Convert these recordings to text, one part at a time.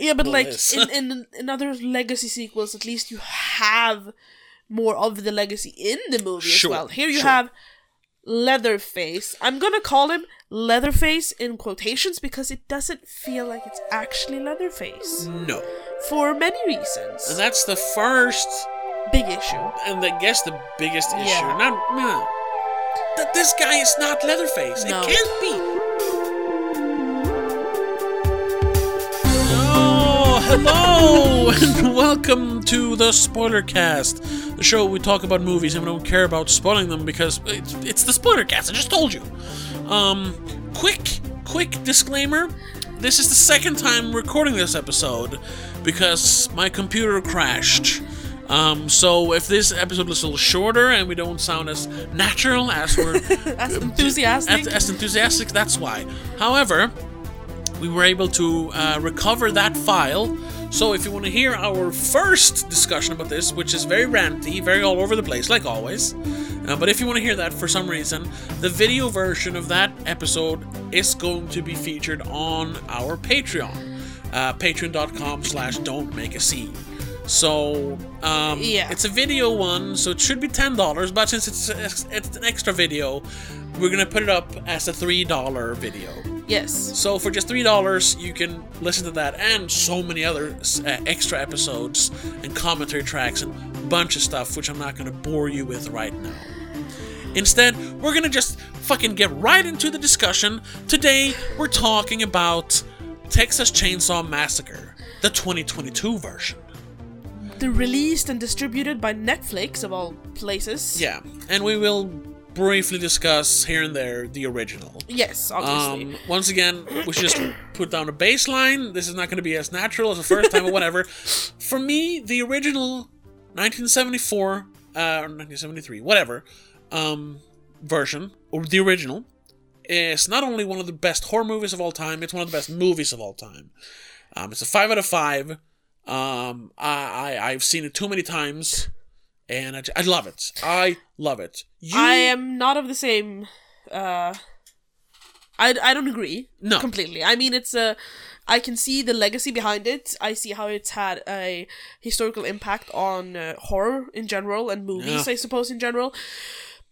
Yeah, but like in, in in other legacy sequels, at least you have more of the legacy in the movie Sure, as well. Here you sure. have Leatherface. I'm gonna call him Leatherface in quotations because it doesn't feel like it's actually Leatherface no, for many reasons. and that's the first Big issue. and I guess the biggest issue. Yeah. Not no, that this guy is not Leatherface. No. It can't be. Hello and welcome to the Spoiler Cast, the show where we talk about movies and we don't care about spoiling them because it's, it's the Spoiler Cast. I just told you. Um, quick, quick disclaimer. This is the second time recording this episode because my computer crashed. Um, so if this episode is a little shorter and we don't sound as natural as we're As enthusiastic. as, as enthusiastic, that's why. However, we were able to uh, recover that file. So if you want to hear our first discussion about this, which is very ranty, very all over the place, like always, uh, but if you want to hear that for some reason, the video version of that episode is going to be featured on our Patreon, uh, patreon.com slash don't make a scene. So um, Yeah. it's a video one, so it should be ten dollars. But since it's it's an extra video, we're gonna put it up as a three dollar video. Yes. So for just three dollars, you can listen to that and so many other uh, extra episodes and commentary tracks and bunch of stuff, which I'm not going to bore you with right now. Instead, we're going to just fucking get right into the discussion. Today, we're talking about Texas Chainsaw Massacre, the 2022 version. The released and distributed by Netflix of all places. Yeah, and we will briefly discuss here and there the original. Yes, obviously. Um, once again, we should just put down a baseline. This is not going to be as natural as the first time or whatever. For me, the original 1974 uh, or 1973, whatever, um, version, or the original, is not only one of the best horror movies of all time, it's one of the best movies of all time. Um, it's a 5 out of 5. Um, I, I, I've seen it too many times, and I love it. I love it. You, I am not of the same. Uh, I, I don't agree. No. completely. I mean, it's a. I can see the legacy behind it. I see how it's had a historical impact on uh, horror in general and movies, Yeah. I suppose in general.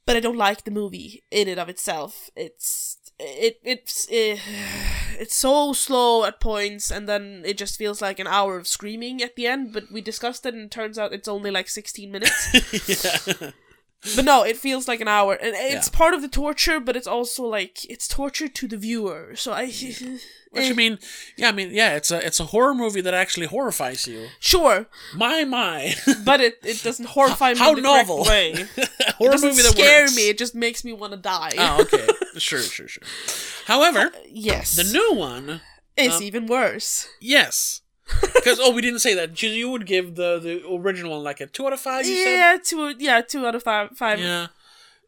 But I don't like the movie in and of itself. It's it it's eh, it's so slow at points, and then it just feels like an hour of screaming at the end. But we discussed it, and it turns out it's only like sixteen minutes. yeah. But no, it feels like an hour, and it's Yeah. part of the torture, but it's also like it's torture to the viewer. So I, Which I Eh, mean, yeah, I mean, yeah, it's a it's a horror movie that actually horrifies you. sure, My my, but it, it doesn't horrify me how in the novel! way. Horror doesn't movie that scare works. me. It just makes me want to die. Oh, okay, sure, sure, sure. However, yes, the new one, is um, even worse. yes, because oh, we didn't say that. You- You would give the the original one like a two out of five. You Yeah, two. Yeah, two out of five. Five. yeah,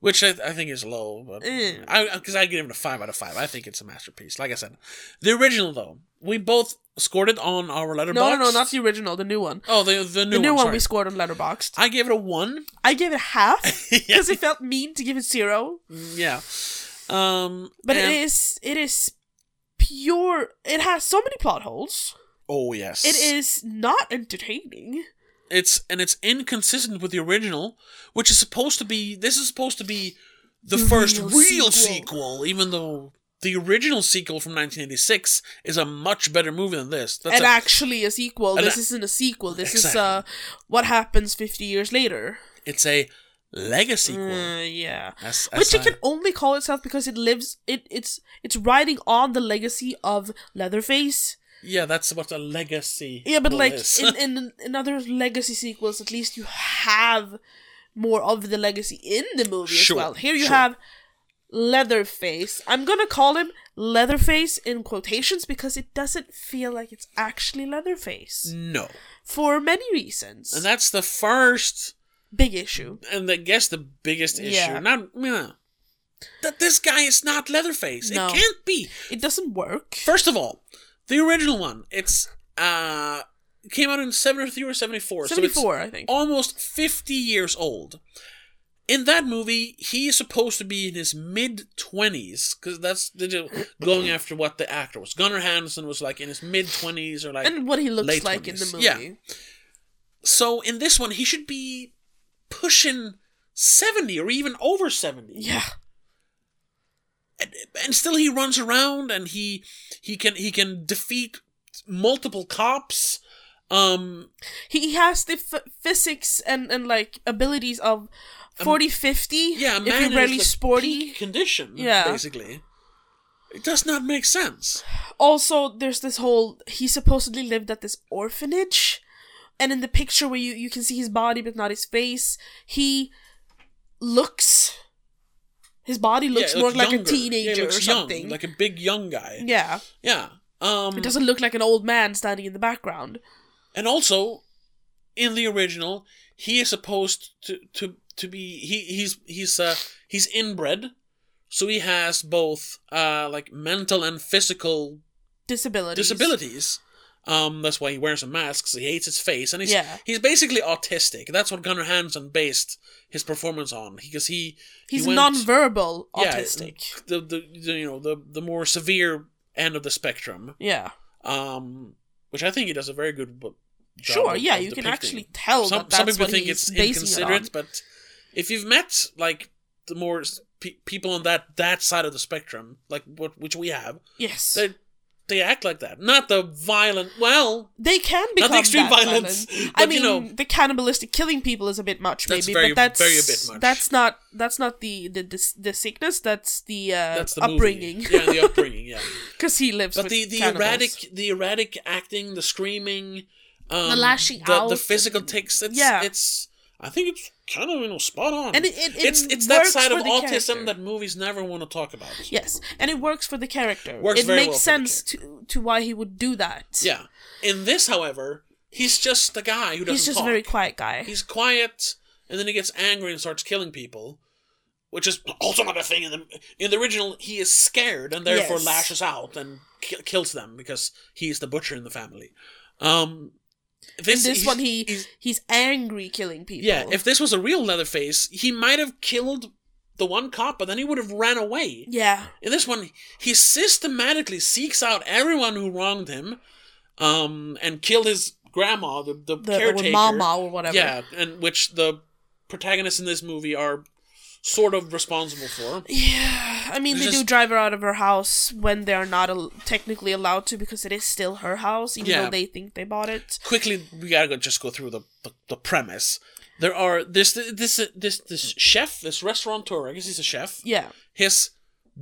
which I, I think is low, but Mm. I because I give it a five out of five. I think it's a masterpiece. Like I said, the original though, we both scored it on our Letterboxd. No, no, no, not the original. The new one. Oh, the the new The new one. one sorry. we scored on Letterboxd. I gave it a one. I gave it half because it felt mean to give it zero. Yeah. Um. But it is. It is pure. It has so many plot holes. Oh yes. It is not entertaining. It's and it's inconsistent with the original, which is supposed to be. This is supposed to be the, The first real real, sequel. sequel. even though the original sequel from 1986 is a much better movie than this. That's and a, actually, a sequel. This a- isn't a sequel. This is uh, what happens fifty years later. it's a legacy. Uh, yeah. As- Which it can only call itself because it lives. It it's it's riding on the legacy of Leatherface. Yeah, that's what a legacy. Yeah, but like is. in, in in other legacy sequels, at least you have more of the legacy in the movie Sure, as well. Here you sure. have Leatherface. I'm gonna call him Leatherface in quotations because it doesn't feel like it's actually Leatherface no, for many reasons. and that's the first, Big issue. and I guess the biggest issue. Yeah. Not yeah, that this guy is not Leatherface. No. It can't be. It doesn't work. First of all, the original one, it's uh came out in 73 or 74. So it's I think. almost 50 years old. in that movie, he is supposed to be in his mid twenties because that's going after what the actor was. Gunnar Hansen was like in his mid twenties or like. and what he looks like in the movie. Yeah. so in this one, he should be pushing seventy or even over seventy. Yeah. And, and still he runs around and he he can he can defeat multiple cops. Um, He has the f- physics and, and like abilities of 40 50 yeah, a if man you're in really like, sporty. condition. Yeah. basically, it does not make sense. Also, there's this whole he supposedly lived at this orphanage, and in the picture where you, you can see his body but not his face, he looks. His body looks Yeah, more looks like younger. a Yeah, teenager looks or something. young, like a big young guy. yeah, Yeah. Um, it doesn't look like an old man standing in the background. and also in the original, he is supposed to to to be he he's he's uh he's inbred, so he has both uh like mental and physical Disabilities. disabilities. Um, that's why he wears a mask. he hates his face, and he's Yeah. he's basically autistic. That's what Gunnar Hansen based his performance on, because he He's he went- non-verbal yeah, autistic. The, the the you know the the more severe end of the spectrum. Yeah. Um, which I think he does a very good job. Sure, of- yeah, of you can actually tell Some that that's some people what think he's it's it inconsiderate, on. but if you've met like the more pe- people on that that side of the spectrum, like what which we have, Yes. they they act like that. Not the violent. Well, They can become Not become the extreme that violence, violent. but, I you mean, know- the cannibalistic killing people is a bit much, That's maybe, very- but that's very a bit much. That's not that's not the the the, the sickness. That's the, uh, that's the upbringing. Movie. Yeah, the upbringing. Yeah, Because he lives. but with the the cannibals. erratic the erratic acting, the screaming, um, The lashing the, out the physical and- ticks. It's, yeah. it's. I think it's kind of you know spot on. And it- it- it it's it's that side of autism character. that movies never want to talk about. Yes, and it works for the character. Works it very makes well the sense to to why he would do that. Yeah. In this, however, he's just a guy who doesn't he's just talk. a very quiet guy. He's quiet, and then he gets angry and starts killing people, which is also not a thing in the in the original. He is scared and therefore Yes. lashes out and ki- kills them because he's the butcher in the family. Um, in this, this he's- one, he he's- he's angry killing people. yeah. If this was a real Leatherface, he might have killed the one cop, but then he would have ran away. yeah, In this one, he systematically seeks out everyone who wronged him, um, and killed his grandma, the, the, the or caretaker. mama or whatever. Yeah, and which the protagonists in this movie are sort of responsible for. Yeah, I mean, There's they do drive her out of her house when they're not al- technically allowed to because it is still her house, even Yeah. though they think they bought it. Quickly, we gotta go, just go through the, the, the premise. There are this this this this chef, this restaurateur. I guess he's a chef. Yeah, His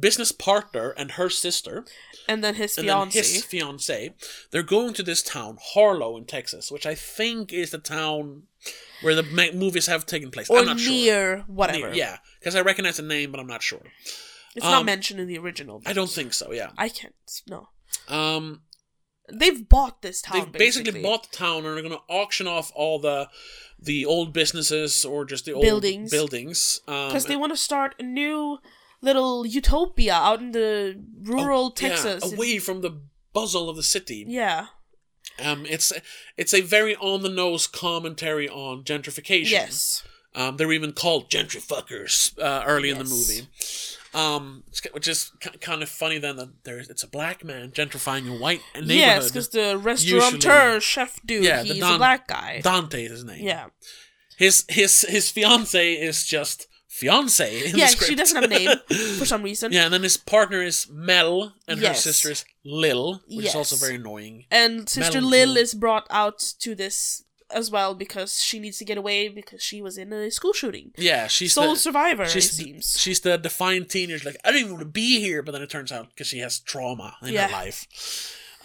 business partner and her sister, and then his fiance. his fiance. They're going to this town, Harlow, in Texas, which I think is the town where the ma- movies have taken place. or I'm not sure. near whatever. Near, yeah, because I recognize the name, but I'm not sure. It's not Um, mentioned in the original. I don't think so. Yeah. I can't. No. Um, They've bought this town. they've basically, bought the town and are going to auction off all the the old businesses or just the old Buildings. buildings um, because they want to start a new little utopia out in the rural oh, yeah, Texas. away from the bustle of the city. Yeah. Um, it's it's a very on the nose commentary on gentrification. Yes. Um, they're even called gentrifuckers uh, early in the movie. Um, it's which is kind of funny then that there's it's a black man gentrifying a white neighborhood. Yes, because the restaurateur chef dude, Yeah, the he's Don- a black guy. Dante is his name. yeah. His his his fiance is just fiance. In Yeah, she doesn't have a name for some reason. yeah, and then his partner is Mel, and her sister is Lil, which is also very annoying. And Sister Melon Lil is brought out to this as well because she needs to get away because she was in a school shooting. Yeah, she's Sole the, survivor, it she's seems. she's the defiant teenager. Like I don't even want to be here, but then it turns out because she has trauma in Yeah. her life.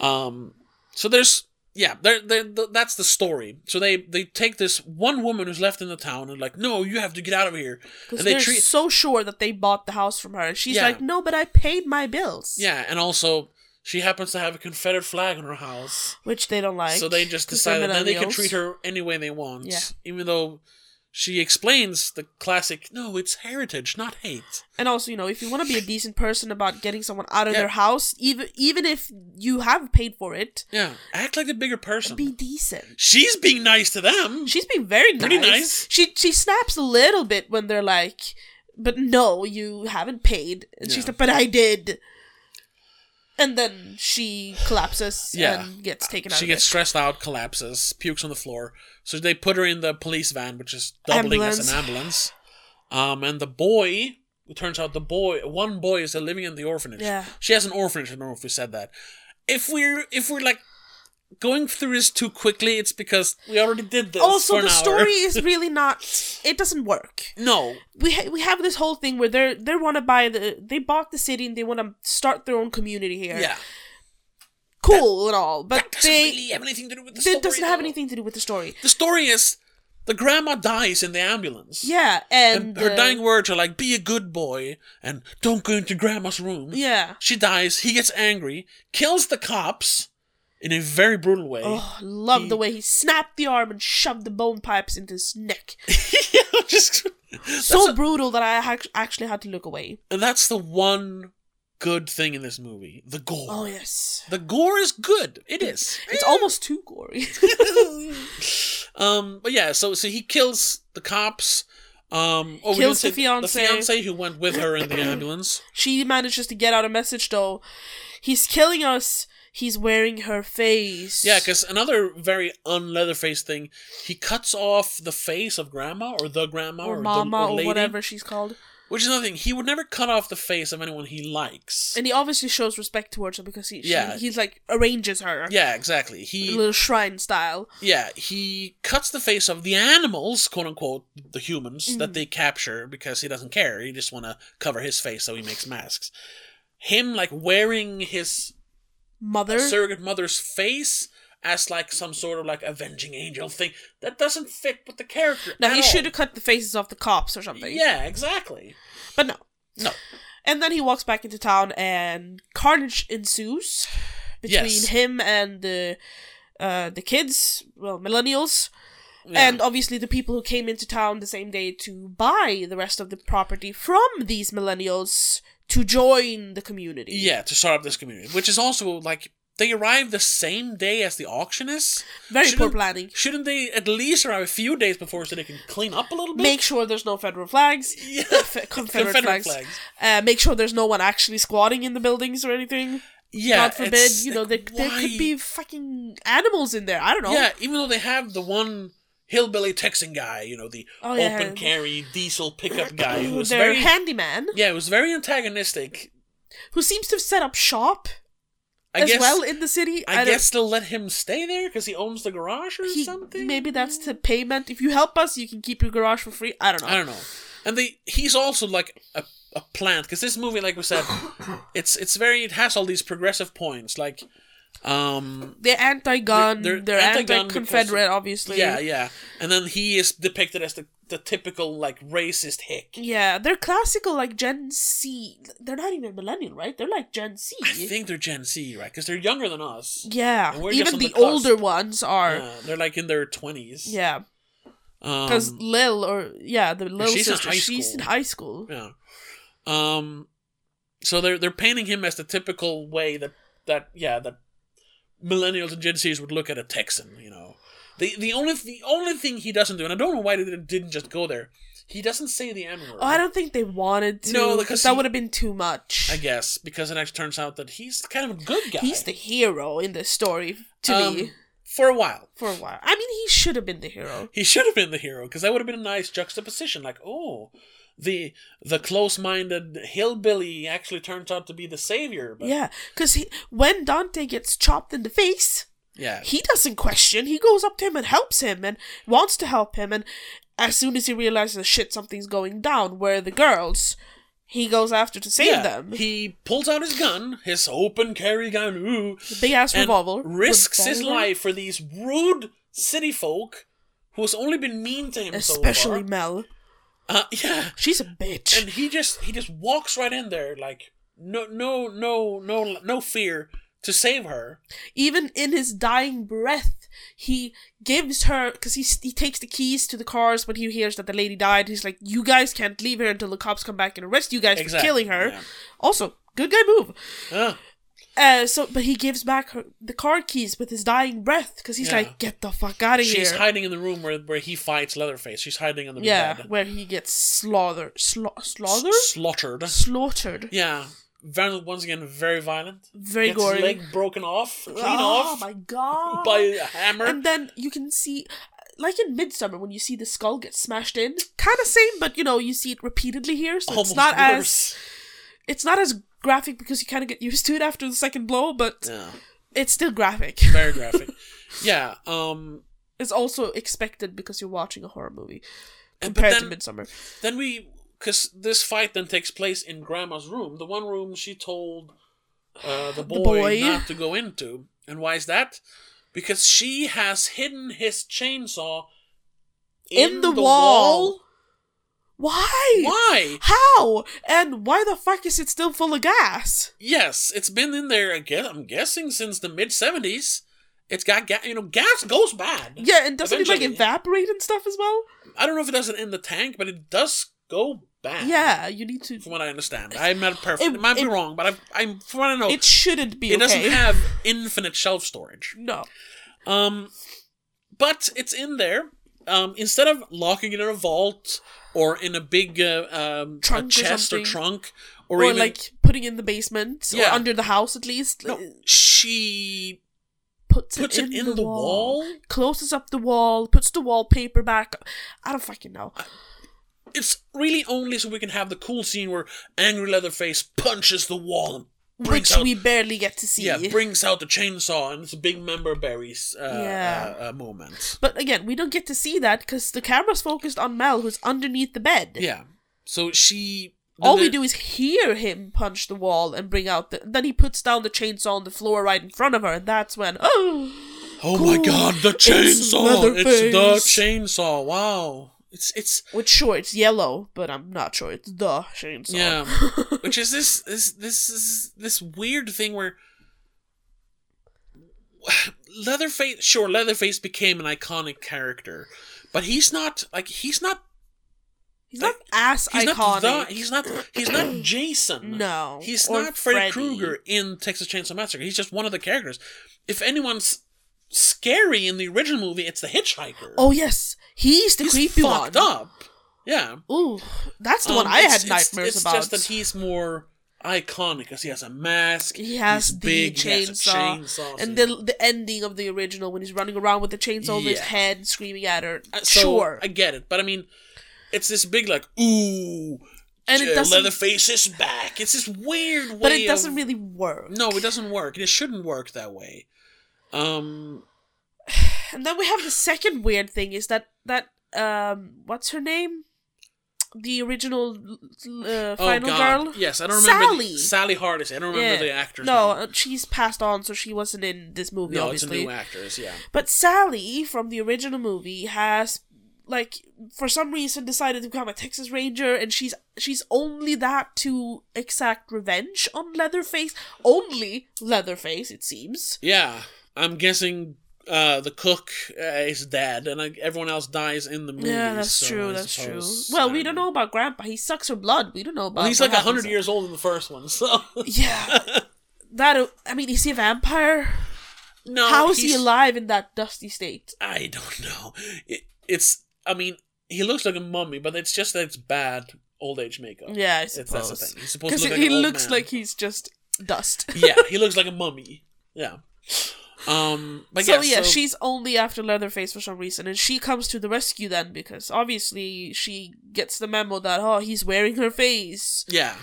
Um, so there's yeah, there there th- that's the story. So they they take this one woman who's left in the town and like, no, you have to get out of here. Because And they they're treat so sure that they bought the house from her. And she's Yeah. like, no, but I paid my bills. yeah, and also she happens to have a Confederate flag on her house. Which they don't like. so they just they're decided then they can treat her any way they want. Yeah. Even though she explains the classic. No, it's heritage, not hate. And also, you know, if you want to be a decent person about getting someone out of Yeah. their house, even even if you have paid for it, Yeah, act like a bigger person. be decent. She's being nice to them. She's being very nice. Pretty nice. She she snaps a little bit when they're like, "But no, you haven't paid," and she's Yeah. like, "But I did." And then she collapses Yeah. and gets taken out. She gets it. stressed out, collapses, pukes on the floor. So they put her in the police van, which is doubling as an ambulance. Um, and the boy, it turns out the boy, one boy is living in the orphanage. Yeah. She has an orphanage. I don't know if we said that. If we're if we're like going through this too quickly, it's because we already did this. Also, the hour. story is really not. It doesn't work. no. we ha- we have this whole thing where they're they want to buy the they bought the city and they want to start their own community here. Yeah. cool and all, but That doesn't they really have anything to do with the story. it doesn't have anything to do with the story. The story is the grandma dies in the ambulance. Yeah, and, And her uh, dying words are like, be a good boy and don't go into grandma's room. Yeah. She dies, he gets angry, kills the cops in a very brutal way. Oh, love He- the way he snapped the arm and shoved the bone pipes into his neck. yeah, just So that's, brutal that I ac- actually had to look away. and that's the one good thing in this movie. The gore. Oh yes, The gore is good. It is. it's almost too gory. um, but yeah, so so he kills the cops. Um, oh, Kills the fiancé. The fiance who went with her in the ambulance. she manages to get out a message though. He's killing us. He's wearing her face. Yeah, because another very un-Leatherface thing, he cuts off the face of grandma or the grandma or or, mama the, or, or whatever she's called. Which is another thing. He would never cut off the face of anyone he likes. And he obviously shows respect towards her because he, she- Yeah. he's like arranges her. yeah, exactly. A He little shrine style. yeah he cuts the face of the animals, quote unquote, the humans Mm. that they capture because he doesn't care. He just want to cover his face so he makes masks. Him like wearing his Mother. surrogate mother's face as like some sort of like avenging angel thing that doesn't fit with the character. now he all. should have cut the faces off the cops or something. Yeah, exactly. But no. No. And then he walks back into town and carnage ensues between Yes. him and the uh, the kids, well, millennials, Yeah. and obviously the people who came into town the same day to buy the rest of the property from these millennials to join the community. yeah, to start up this community, which is also like they arrive the same day as the auction is. Very poor Shouldn't- planning. Shouldn't they at least arrive a few days before so they can clean up a little bit? Make sure there's no federal flags. yeah, Confederate, Confederate flags. flags. Uh, make sure there's no one actually squatting in the buildings or anything. Yeah, God forbid, you know, there, like, there why- could be fucking animals in there. I don't know. Yeah, even though they have the one hillbilly Texan guy, you know, the Oh, yeah. open carry diesel pickup guy who was Their very handyman, yeah, it was very antagonistic. who seems to have set up shop I as guess well in the city. I, don't- guess they'll let him stay there because he owns the garage or he- something. maybe that's the payment. If you help us, you can keep your garage for free. I don't know. I don't know. And they he's also like a, a plant because this movie, like we said, it's it's very it has all these progressive points like, um, They're anti-gun. They're- They're, they're anti-Confederate, obviously. yeah, yeah. And then he is depicted as the the typical like racist hick. Yeah, they're classical like Gen Z. They're not even millennial, right? They're like Gen Z. I think they're Gen Z, right? Because they're younger than us. yeah, And we're just even the, the older ones are. Yeah, they're like in their twenties. Yeah, Um, because Lil or yeah, the Lil she's in sister, high she's in high school. Yeah. Um so they're they're painting him as the typical way that that yeah, that millennials and Gen Zs would look at a Texan, you know. The the only the only thing he doesn't do, and I don't know why they didn't just go there. He doesn't say the N word. Oh, I don't think they wanted to. No, because that would have been too much. I guess because it actually turns out that he's kind of a good guy. He's the hero in this story to Um, me for a while. for a while. I mean, he should have been the hero. He should have been the hero because that would have been a nice juxtaposition. Like, oh, the the close-minded hillbilly actually turns out to be the savior. But Yeah, because when Dante gets chopped in the face, yeah, he doesn't question. He goes up to him and helps him and wants to help him. And as soon as he realizes, shit, something's going down, where are the girls? He goes after to save yeah. them. He pulls out his gun, his open carry gun, ooh, Big ass revolver. risks his life for these rude city folk who has only been mean to him Especially so far. Especially Mel. Uh, yeah, She's a bitch. and he just he just walks right in there like no no no no no fear to save her. Even in his dying breath, he gives her because he he takes the keys to the cars when he hears that the lady died. He's like, "You guys can't leave her until the cops come back and arrest you guys Exactly, for killing her." yeah. Also, good guy move. Ah, Uh, so but he gives back her the car keys with his dying breath because he's Yeah. like, "Get the fuck out of she's here." She's hiding in the room where, where he fights Leatherface. She's hiding in the yeah, bed. where he gets slaughtered, sla- slaughtered, Slaughtered. slaughtered. Yeah. Very, once again, very violent. Very Gets gory. leg broken off, clean oh off Oh my god! by a hammer. and then you can see like in Midsommar when you see the skull get smashed in kind of same but you know you see it repeatedly here so Almost it's not worse. as it's not as graphic because you kind of get used to it after the second blow but Yeah. it's still graphic Very graphic. yeah. Um. it's also expected because you're watching a horror movie compared to then, Midsommar then we, because this fight then takes place in Grandma's room, the one room she told uh, the boy, boy. not to go into. And why is that? Because she has hidden his chainsaw in, the, wall. Why Why? how and why the fuck is it still full of gas Yes, it's been in there. I guess I'm guessing since the mid '70s. It's got gas. You know, gas goes bad. yeah and doesn't it like evaporate and stuff as well I don't know if it does it in the tank, but it does go bad. yeah you need to from what I understand. I'm not perfect. It, It- might be wrong, but I've, I'm from what I know. it shouldn't be it doesn't have infinite shelf storage. no Um, but it's in there. Um, instead of locking it in a vault or in a big uh, um, Trunk or chest or, something. trunk, or, or, even like putting in the basement or under the house at least. no, she puts, puts it, it in the wall. closes up the wall, puts the wallpaper back. I don't fucking know. It's really only so we can have the cool scene where angry Leatherface punches the wall and Which out we barely get to see. yeah brings out the chainsaw and it's a big member berries uh, Yeah. uh, uh, moment. but again, we don't get to see that because the camera's focused on Mel, who's underneath the bed. Yeah. So she. All we do is hear him punch the wall and bring out the. Then he puts down the chainsaw on the floor right in front of her, and that's when oh, Oh my god, the chainsaw! It's, the chainsaw. Wow. It's it's which sure it's yellow, but I'm not sure it's the chainsaw. yeah. Which is this this this is this weird thing where Leatherface sure Leatherface became an iconic character, but he's not like he's not He's not ass he's iconic. not the, he's not he's not Jason. No, He's not Freddy, Freddy. Krueger in Texas Chainsaw Massacre. He's just one of the characters. If anyone's scary in the original movie, it's the hitchhiker. Oh yes, he's the he's creepy fucked one. up. Yeah, Ooh, that's the one Um, I had nightmares it's, about. It's just that he's more iconic because he has a mask. He has the big, he has chainsaw, chainsaw, and the the ending of the original when he's running around with the chainsaw over his head, screaming at her. Uh, so sure, I get it, but I mean, it's this big like ooh, and it uh, doesn't. Leatherface is back. It's this weird way. but it doesn't of- really work. No, it doesn't work. It shouldn't work that way. Um, And then we have the second weird thing is that that um, what's her name? The original uh, oh final god, girl. yes, I don't remember Sally. The, Sally Hardesty. I don't remember the actor's No, name. uh, she's passed on, so she wasn't in this movie. No, obviously, it's a new actress. Yeah, But Sally from the original movie has like for some reason decided to become a Texas Ranger and she's she's only that to exact revenge on Leatherface. Only Leatherface, it seems. yeah. I'm guessing uh, the cook uh, is dead, and like, everyone else dies in the movie. yeah, that's so true, I that's suppose- true. Well, we don't know about Grandpa. He sucks her blood. We don't know about Well, he's like hundred years old in the first one, so Yeah. That I mean, is he a vampire? no. How is he alive in that dusty state? I don't know. It, it's. I mean, he looks like a mummy, but it's just that it's bad old age makeup. Yeah, I It's, suppose. that's the thing. He's supposed to look like he looks man. like he's just dust. yeah, he looks like a mummy. Yeah. Um. But so yeah, yeah, so- she's only after Leatherface for some reason, and she comes to the rescue then because obviously she gets the memo that oh he's wearing her face. Yeah.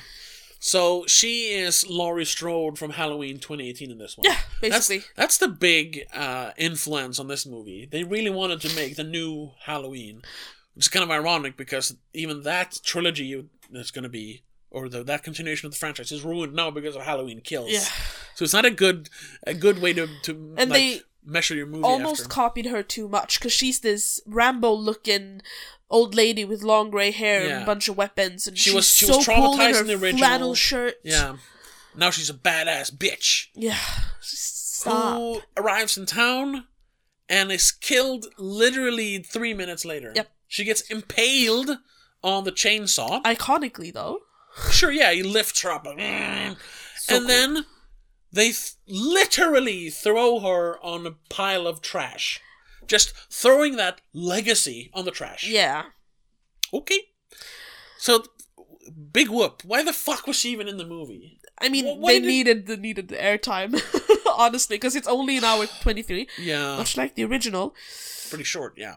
So she is Laurie Strode from Halloween 2018 in this one. Yeah, basically. That's, that's the big uh, influence on this movie. They really wanted to make the new Halloween, which is kind of ironic because even that trilogy that's going to be, or the, that continuation of the franchise, is ruined now because of Halloween Kills. Yeah. So it's not a good a good way to to And like, they measure your movie. Almost after. copied her too much because she's this Rambo looking old lady with long gray hair and a bunch of weapons, and She she's was- she so was cool in her in the original. flannel shirt. yeah. Now she's a badass bitch. yeah. Stop. who arrives in town and is killed literally three minutes later. Yep. She gets impaled on the chainsaw. Iconically, though. Sure, yeah, he lifts her up. mm, and So cool. then they th- literally throw her on a pile of trash. Just throwing that legacy on the trash. Yeah. Okay. So, big whoop. Why the fuck was she even in the movie? I mean, they did needed the needed the airtime, honestly, because it's only an hour twenty three, Yeah, much like the original. pretty short. Yeah,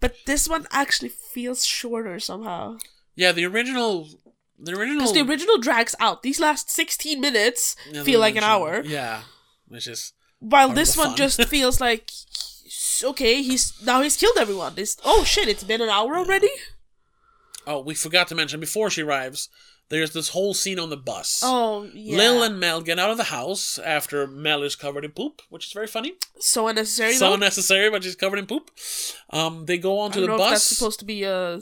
But this one actually feels shorter somehow. yeah. The original, the original, Because the original drags out. These last sixteen minutes yeah, feel like an hour, Yeah, which is while this one fun. just feels like okay. He's now he's killed everyone. This oh shit! It's been an hour already. oh, we forgot to mention before she arrives. There's this whole scene on the bus. Oh yeah. Lil and Mel get out of the house after Mel is covered in poop, which is very funny. so unnecessary. So though. unnecessary, but she's covered in poop. Um, they go onto the if that's supposed to be a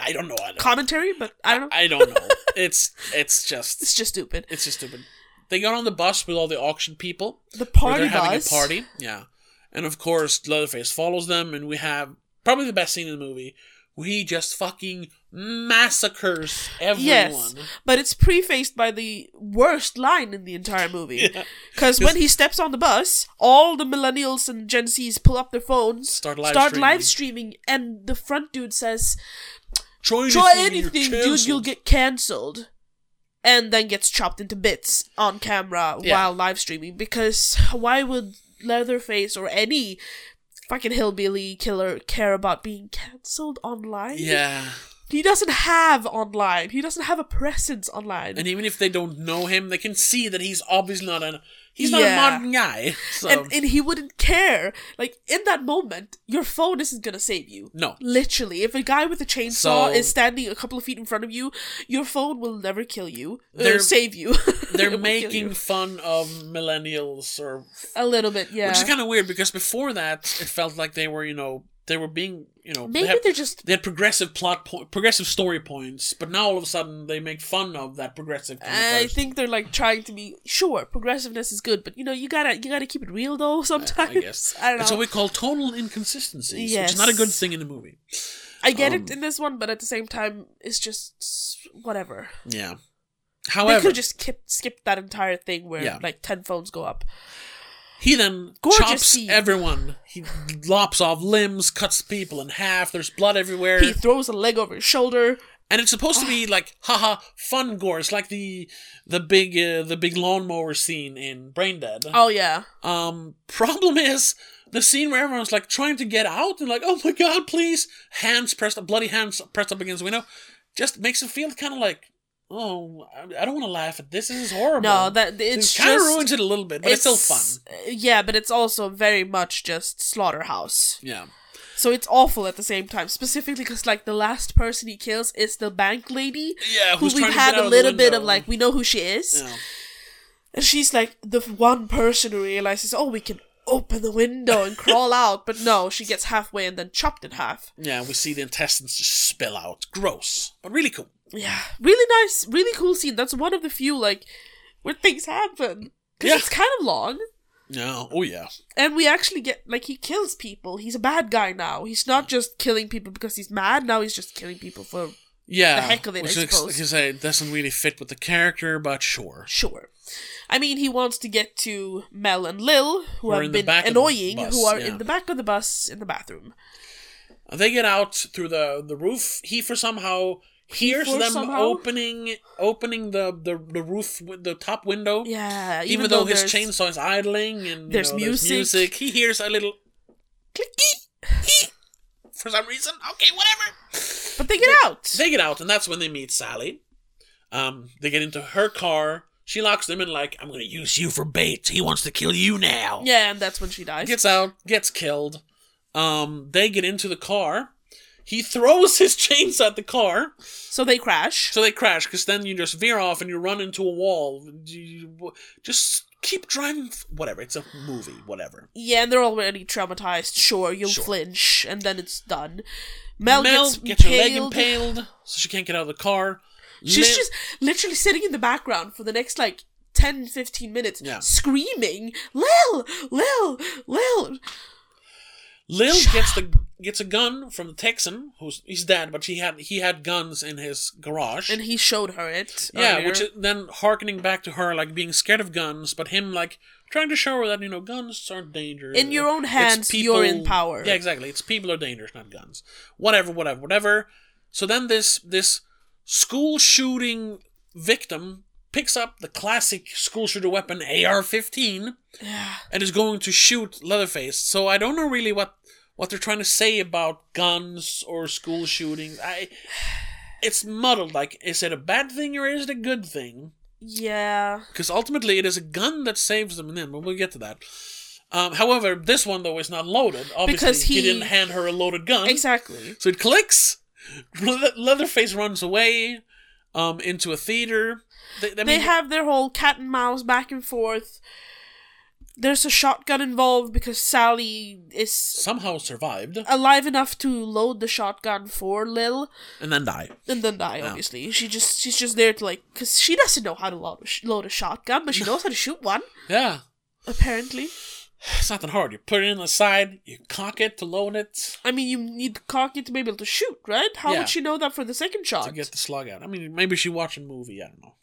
I don't know. I don't, commentary, but I don't know. I don't know. it's it's just It's just stupid. it's just stupid. They got on the bus with all the auction people. The party they're having bus. a party. Yeah, and of course Leatherface follows them, and we have probably the best scene in the movie. Where he just fucking massacres everyone. Yes, but it's prefaced by the worst line in the entire movie. Yeah. Because when he steps on the bus, all the millennials and Gen Zs pull up their phones, Start live start streaming. live streaming, and the front dude says, Try anything, "Try anything, dude, you'll get cancelled. And then gets chopped into bits on camera Yeah. while live streaming. Because why would Leatherface or any fucking hillbilly killer care about being cancelled online? Yeah, He doesn't have online. He doesn't have a presence online. and even if they don't know him, they can see that he's obviously not a he's not Yeah. a modern guy. So and, and he wouldn't care. Like in that moment, your phone isn't gonna save you. no, Literally, if a guy with a chainsaw So- is standing a couple of feet in front of you, your phone will never kill you. Uh, they're- save you. they're It will kill making you. fun of millennials or a little bit, yeah. which is kind of weird because before that it felt like they were you know they were being you know they Maybe they're just they had progressive plot po- progressive story points but now all of a sudden they make fun of that progressive I think they're like trying to be sure progressive-ness is good, but you know you gotta you gotta keep it real though. Sometimes I guess I don't know. it's what we call tonal inconsistencies which is not a good thing in the movie I get um, it in this one, but at the same time, it's just whatever. yeah However, They could just skip skip that entire thing where Yeah. like ten phones go up. He then Gorgeous chops scene. everyone. He lops off limbs cuts people in half. There's blood everywhere. He throws a leg over his shoulder. and it's supposed to be like haha fun gore. It's like the the big uh, the big lawnmower scene in Braindead. Oh yeah, Um, problem is the scene where everyone's like trying to get out and like, oh my god, please, hands pressed bloody hands pressed up against the window, just makes it feel kind of like, oh, I I don't want to laugh at this. This is horrible. no, that it's it kind of ruins it a little bit, but it's, still fun. Yeah, but it's also very much just slaughterhouse. Yeah, So it's awful at the same time, specifically because like the last person he kills is the bank lady, yeah. who Who's we've had a little bit of like we know who she is, Yeah. and she's like the one person who realizes, oh, we can open the window and crawl out, but no, she gets halfway and then chopped in half. yeah, we see the intestines just spill out. Gross, but really cool. Yeah, really nice, really cool scene. That's one of the few like where things happen. 'Cause Yeah. it's kind of long. Yeah, oh yeah. And we actually get like he kills people. He's a bad guy now. He's not just killing people because he's mad. Now he's just killing people for Yeah, The heck of it, I which is- suppose. like I say, doesn't really fit with the character, but sure. sure. I mean, he wants to get to Mel and Lil, who Who have been back of the annoying, bus, who are yeah. in the back of the bus in the bathroom. They get out through the the roof. He for somehow hears them somehow? opening opening the, the the roof with the top window. Yeah, even, though, his chainsaw is idling and you know, music. there's music, he hears a little clicky for some reason. Okay, whatever. But they get out. They get out, and that's when they meet Sally. Um, they get into her car. She locks them in like, "I'm gonna use you for bait. He wants to kill you now." yeah, and that's when she dies. gets out, gets killed. Um, they get into the car. He throws his chainsaw at the car, so they crash. so they crash. Because then you just veer off and you run into a wall. You- just keep driving. Whatever. It's a movie. Whatever. Yeah, and they're already traumatized. Sure, you'll Sure. flinch, and then it's done. Mel, Mel gets, gets her leg impaled. so she can't get out of the car. She's Lin- just literally sitting in the background for the next like 10, 15 minutes, Yeah. screaming, Lil, Lil, Lil. Lil gets the gets a gun from the Texan, who's he's dead, but he had he had guns in his garage. And he showed her it. yeah, earlier. which is then harkening back to her like being scared of guns, but him like trying to show her that you know guns aren't dangerous. In your own hands, you're in power. Yeah, exactly. It's people are dangerous, not guns. Whatever, whatever, whatever. So then this this school shooting victim picks up the classic school shooter weapon AR-15 Yeah. and is going to shoot Leatherface. So I don't know really what what they're trying to say about guns or school shootings. I it's muddled. Like, is it a bad thing or is it a good thing? Yeah. Because ultimately, it is a gun that saves them in the end. But we'll get to that. Um, however, this one though is not loaded. Obviously, Because he, he- didn't hand her a loaded gun. Exactly. So it clicks. Le- Leatherface runs away um, into a theater. They, I They mean, have their whole cat and mouse back and forth. There's a shotgun involved because Sally is somehow survived alive enough to load the shotgun for Lil and then die. and then die. Obviously, she just she's just there to like because she doesn't know how to load a, sh- load a shotgun, but she knows how to shoot one. Yeah. Apparently, It's nothing hard. You put it in the side, you cock it to load it I mean, you need to cock it to be able to shoot, right? How Yeah. would she know that for the second shot? to get the slug out. I mean, maybe she watched a movie. I don't know.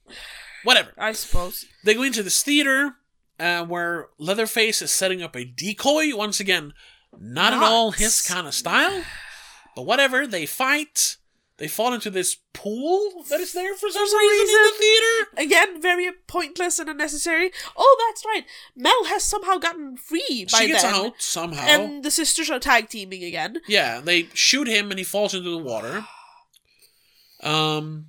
Whatever. I suppose. They go into this theater uh, where Leatherface is setting up a decoy. Once again, not at all his kind of style. But whatever. They fight. They fall into this pool that is there for some, some reason, in the theater. Again, very pointless and unnecessary. Oh, that's right. Mel has somehow gotten free by she gets then. out somehow. And the sisters are tag teaming again. yeah, they shoot him and he falls into the water. Um,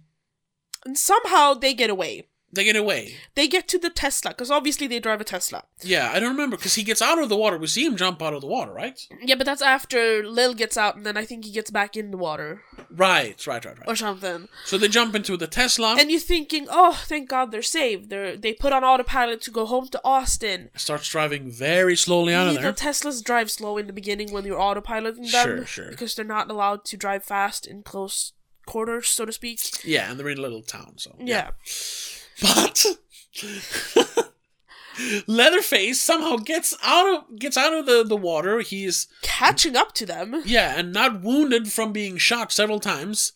And somehow they get away. They get away. They get to the Tesla, because obviously they drive a Tesla. Yeah, I don't remember because he gets out of the water. We see him jump out of the water, right? Yeah, but that's after Lil gets out, and then I think he gets back in the water Right, right, right, right. or something. So they jump into the Tesla. And you're thinking, oh, thank God they're saved. They're they put on autopilot to go home to Austin. starts driving very slowly out of there. the Teslas drive slow in the beginning when you're autopiloting them, Sure, sure. because they're not allowed to drive fast in close quarters, so to speak. Yeah, and they're in a little town, so Yeah, But Leatherface somehow gets out of gets out of the, the water. He's catching up to them. yeah, and not wounded from being shot several times.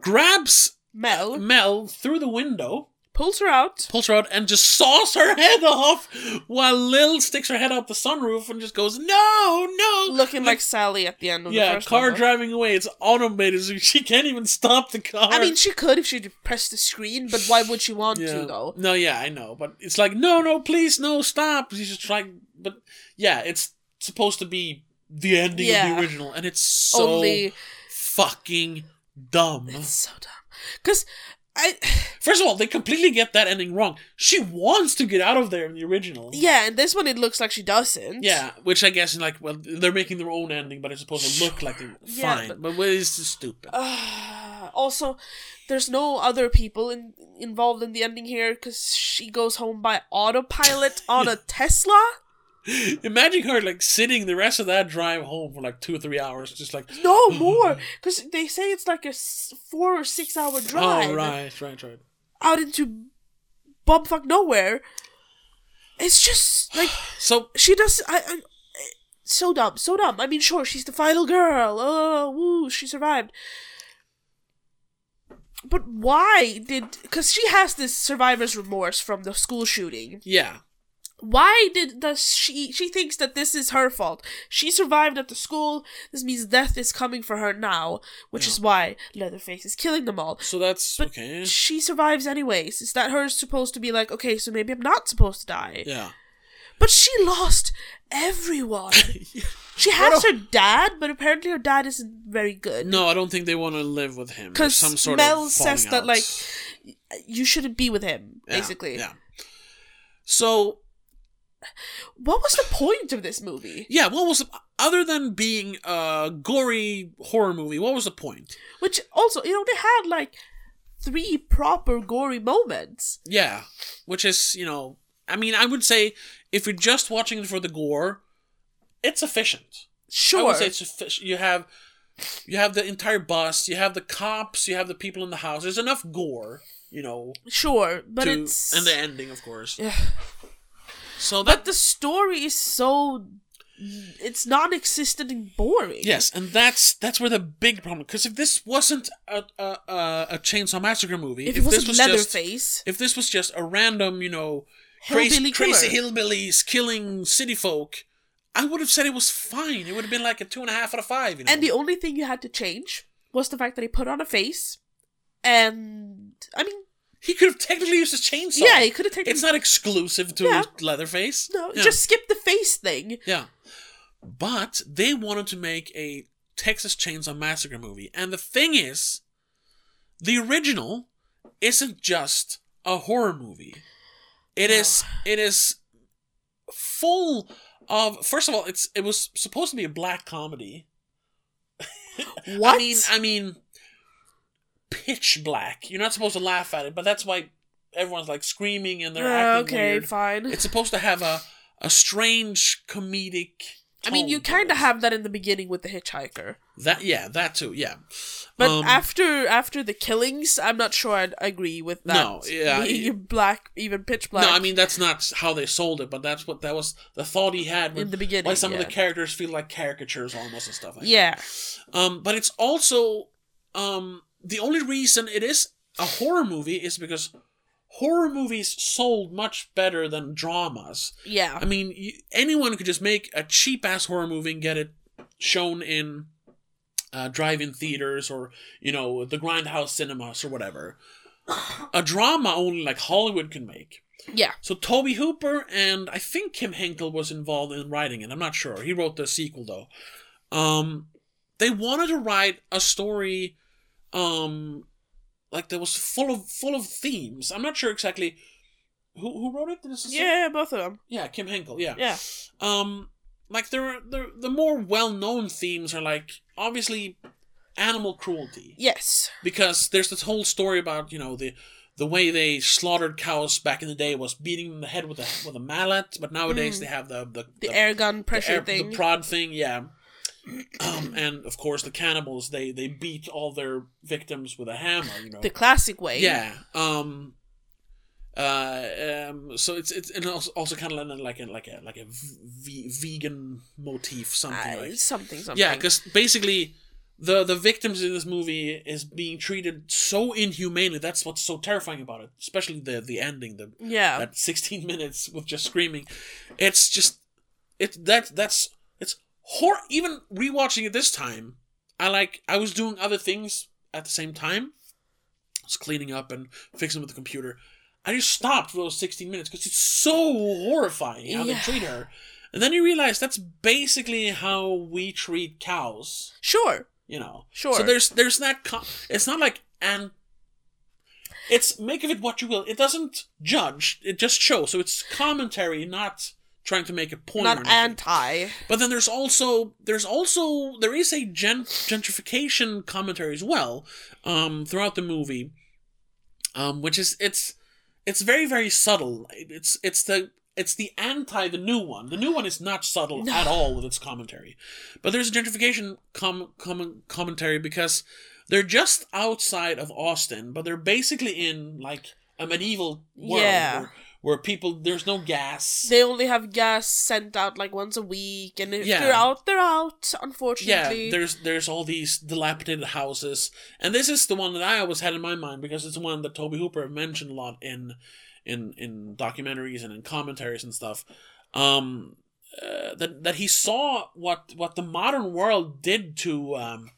Grabs Mel Mel through the window, pulls her out. pulls her out, and just saws her head off while Lil sticks her head out the sunroof and just goes, No, no Looking like Sally at the end of the Yeah, first car though. driving away. It's automated, so she can't even stop the car. I mean, she could if she'd press the screen, but why would she want yeah. to, though? No, yeah, I know, but it's like, no, no, please, no, stop. She's just trying, but yeah, it's supposed to be the ending of the original, and it's so Only fucking dumb. it's so dumb. Because I, First of all, they completely get that ending wrong. She wants to get out of there in the original. yeah, and this one it looks like she doesn't. Yeah, which I guess is like, well, they're making their own ending, but it's supposed to look like they're Yeah, fine. but- But, it's just stupid. Uh, also, there's no other people in, involved in the ending here because she goes home by autopilot on a Tesla. Imagine her like sitting the rest of that drive home for like two or three hours, just like No more, because they say it's like a four or six hour oh, drive Oh right, right, right. out into bumfuck nowhere. It's just like So she does. I, I so dumb, so dumb. I mean, sure, she's the final girl. Oh, woo, she survived. But why did? Because she has this survivor's remorse from the school shooting. yeah, Why did does she? She thinks that this is her fault. She survived at the school. This means death is coming for her now, which is why Leatherface is killing them all. so that's But okay. she survives anyways. Is that her supposed to be like, okay, so maybe I'm not supposed to die? Yeah. But she lost everyone. She has her dad, but apparently her dad isn't very good. No, I don't think they want to live with him. Because some sort Mel of says falling that like you shouldn't be with him, Yeah, basically. Yeah. So What was the point of this movie? yeah, what was other than being a gory horror movie? What was the point? Which also, you know, they had like three proper gory moments. Yeah, which is you know, I mean, I would say if you're just watching it for the gore, it's efficient. Sure, I would say it's efficient. You have you have the entire bus, you have the cops, you have the people in the house. There's enough gore, you know, sure, but to it's and the ending, of course. Yeah. So but the story is so it's non-existent and boring. Yes, and that's that's where the big problem. Because if this wasn't a a, a Chainsaw Massacre movie, If, if, it this was just Leatherface, if this was just a random, you know, crazy, Hillbilly crazy killer. hillbillies killing city folk, I would have said it was fine. It would have been like a two and a half out of five. You know? and the only thing you had to change was the fact that he put on a face, and I mean, he could have technically used his chainsaw. yeah, he could have taken. it's not exclusive to Yeah. Leatherface. no, Yeah. just skip the face thing. Yeah. But they wanted to make a Texas Chainsaw Massacre movie. And the thing is, the original isn't just a horror movie. It No. is it is full of first of all, it's it was supposed to be a black comedy. What? I mean I mean pitch black. You're not supposed to laugh at it, but that's why everyone's like screaming and they're Uh, acting okay, weird. fine. It's supposed to have a a strange comedic. I mean, you kind of have that in the beginning with the hitchhiker, that. Yeah, that too. Yeah, but Um, after after the killings, I'm not sure I'd agree with that. No, yeah, it- black, even pitch black. no, I mean that's not how they sold it, but that's what that was the thought he had in the beginning, Why some of the characters feel like caricatures almost and stuff like yeah, that. Um, but it's also um the only reason it is a horror movie is because horror movies sold much better than dramas. yeah, I mean, you, anyone could just make a cheap ass horror movie and get it shown in uh, drive-in theaters or you know the grindhouse cinemas or whatever. A drama only like Hollywood can make. yeah. So Tobe Hooper and I think Kim Henkel was involved in writing it. I'm not sure. He wrote the sequel though. Um, they wanted to write a story, um, like there was full of full of themes. I'm not sure exactly who who wrote it. Say- Yeah, both of them. yeah, Kim Henkel. Yeah. Yeah. Um, like there, are, there, the more well-known themes are like obviously animal cruelty Yes. because there's this whole story about you know the the way they slaughtered cows back in the day was beating them in the head with a with a mallet, but nowadays Mm. they have the the, The, air gun the pressure air- thing. the prod thing, yeah. Um, and of course the cannibals they they beat all their victims with a hammer, you know. the classic way. Yeah. Um. Uh. Um. So it's it's and also, also kind of like a like a like a v- vegan motif, something Uh, like. something, something. Yeah, because basically, the the victims in this movie is being treated so inhumanely. That's what's so terrifying about it, especially the the ending, the yeah. that sixteen minutes with just screaming. It's just it that that's hor. Even rewatching it this time, I like I was doing other things at the same time. I was cleaning up and fixing with the computer. I just stopped for those sixteen minutes because it's so horrifying how they Yeah. treat her. And then you realize that's basically how we treat cows sure. you know. Sure. So there's there's that. Co- it's not like and. It's make of it what you will. It doesn't judge. It just shows. So it's commentary, not trying to make a point. Not anti. But then there's also there's also there is a gen- gentrification commentary as well, um, throughout the movie, um, which is it's it's very very subtle. It's it's the it's the anti the new one. The new one is not subtle No. at all with its commentary, but there's a gentrification com- com- commentary because they're just outside of Austin, but they're basically in like a medieval world Yeah. where, where people there's no gas. They only have gas sent out like once a week, and if Yeah. they're out, they're out. Unfortunately, Yeah, there's there's all these dilapidated houses, and this is the one that I always had in my mind because it's the one that Tobe Hooper mentioned a lot in in in documentaries and in commentaries and stuff. Um, uh, that that he saw what what the modern world did to um,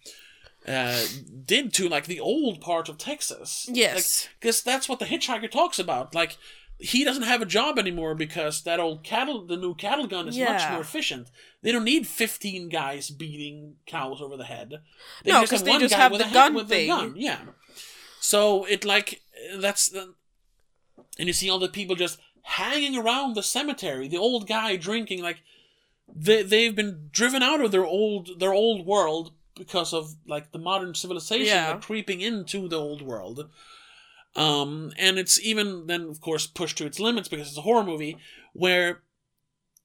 uh, did to like the old part of Texas. Yes. because that's what the hitchhiker talks about. Like he doesn't have a job anymore because that old cattle, the new cattle gun, is much more efficient. They don't need fifteen guys beating cows over the head. No, 'cause they just have with the a gun with thing. gun. Yeah. So it like that's the, and you see all the people just hanging around the cemetery. The old guy drinking like they they've been driven out of their old their old world because of like the modern civilization Yeah. like, creeping into the old world. Um, and it's even then, of course, pushed to its limits because it's a horror movie where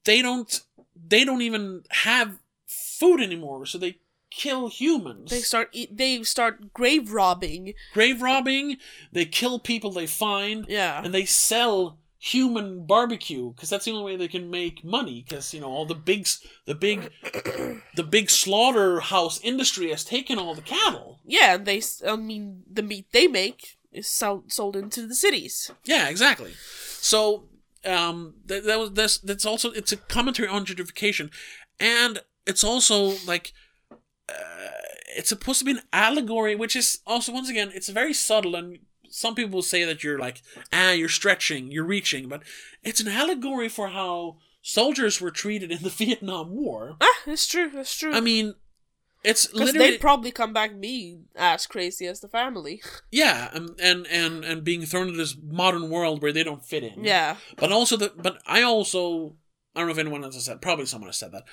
they don't they don't even have food anymore, so they kill humans. They start eat, they start grave robbing. grave robbing. They kill people they find, Yeah. and they sell human barbecue because that's the only way they can make money because you know all the big the big the big slaughterhouse industry has taken all the cattle Yeah, and they. s- I mean, the meat they make is sold sold into the cities. yeah exactly so um that, that was that's that's also it's a commentary on gentrification and it's also like uh, it's supposed to be an allegory which is also once again it's very subtle and some people say that you're like ah you're stretching you're reaching but it's an allegory for how soldiers were treated in the vietnam war Ah, that's true. That's true. i mean it's because literally they'd probably come back me as crazy as the family. yeah and, and and and being thrown into this modern world where they don't fit in Yeah. But also the but I also I don't know if anyone else has said probably someone has said that.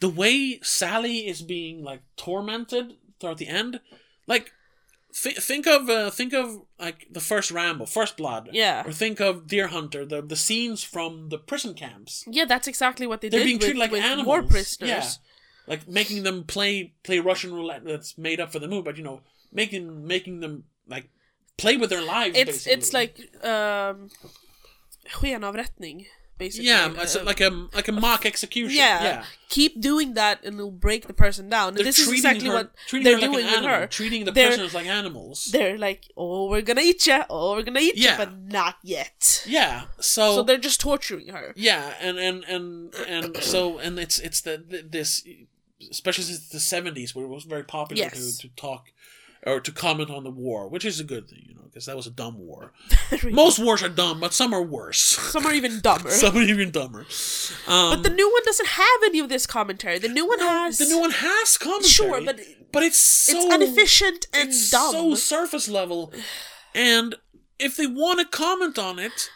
The way Sally is being like tormented throughout the end, like th- think of uh, think of like the first Rambo, First Blood, Yeah. or think of Deer Hunter, the the scenes from the prison camps. Yeah, that's exactly what they They're did being with, treated like with animals. war prisoners. Yeah. Like making them play play Russian roulette that's made up for the movie, but you know, making making them like play with their lives. It's basically. it's like um, skenavrättning, basically. yeah, it's Uh, like a like a mock execution. yeah, yeah. keep doing that and it'll break the person down. And They're this is exactly her, what treating they're her like doing an with animal, her. treating the They're- prisoners like animals. They're like, oh, we're gonna eat you, oh, we're gonna eat Yeah. you, but not yet. Yeah, so, So they're just torturing her. yeah, and and and and so and it's it's the, the this especially since the seventies where it was very popular Yes. to to talk or to comment on the war, which is a good thing, you know, because that was a dumb war. Really. Most wars are dumb, but some are worse. Some are even dumber. some are even dumber. Um, but the new one doesn't have any of this commentary. The new one has the new one has commentary, Sure, but but it's so it's inefficient and it's dumb. so surface level. And if they want to comment on it,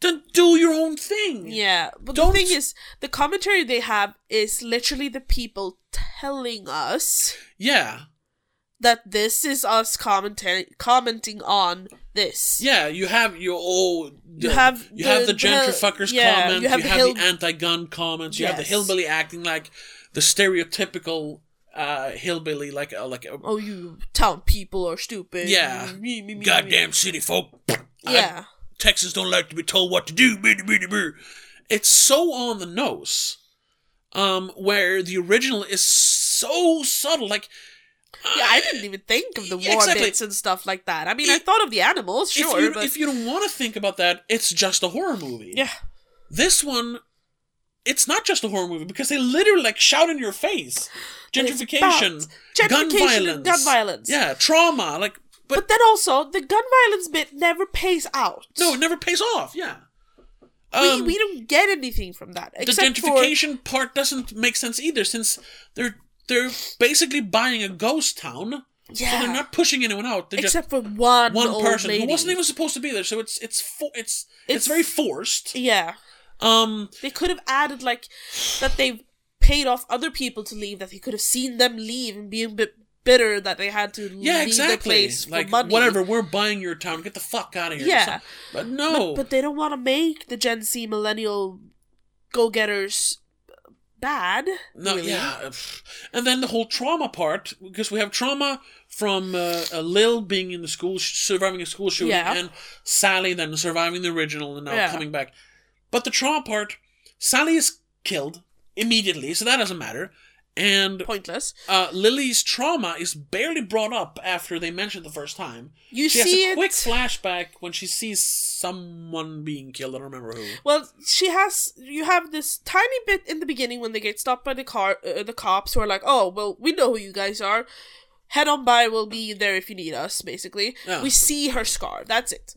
then do your own thing. Yeah, but Don't- the thing is, the commentary they have is literally the people telling us Yeah. that this is us commenting commenting on this. Yeah, you have your oh You have you have the- the the- gentrifuckers yeah, comments, you have the hill- the anti-gun comments, you have the hillbilly acting like the stereotypical uh hillbilly like a, like a Oh, you town people are stupid. Yeah. Me, me, me, goddamn city folk. Yeah, Texans don't like to be told what to do. It's so on the nose. Um, where the original is so subtle, like yeah. I didn't even think of the war exactly. bits and stuff like that. I mean, I thought of the animals, if sure, you but if you don't want to think about that, it's just a horror movie. yeah, This one, it's not just a horror movie because they literally like shout in your face, It's gentrification, gun gentrification violence, gun violence. yeah, trauma. Like, but, but then also the gun violence bit never pays out. no, it never pays off. Yeah. we, Um, we don't get anything from that the except for gentrification part doesn't make sense either, since they're they're basically buying a ghost town. yeah. So they're not pushing anyone out. They're except for one one person lady. who wasn't even supposed to be there. So it's it's fo- it's, it's It's- very forced. Yeah, Um, they could have added like that. They've paid off other people to leave. That he could have seen them leave and be a bit bitter that they had to yeah, leave exactly. the place for like money. whatever, we're buying your town. Get the fuck out of here. Yeah. But no. But they don't want to make the Gen Z millennial go-getters bad. No, really. yeah, and then the whole trauma part because we have trauma from uh, uh, Lil being in the school, sh- surviving a school shooting, Yeah. and Sally then surviving the original and now Yeah. coming back. But the trauma part, Sally is killed immediately, so that doesn't matter. And Pointless. uh, Lily's trauma is barely brought up after they mention it the first time. You she see has a it. quick flashback when she sees someone being killed. I don't remember who. Well, she has. You have this tiny bit in the beginning when they get stopped by the car, uh, the cops who are like, "Oh, well, we know who you guys are. Head on by. We'll be there if you need us." Basically, Yeah. we see her scar. That's it.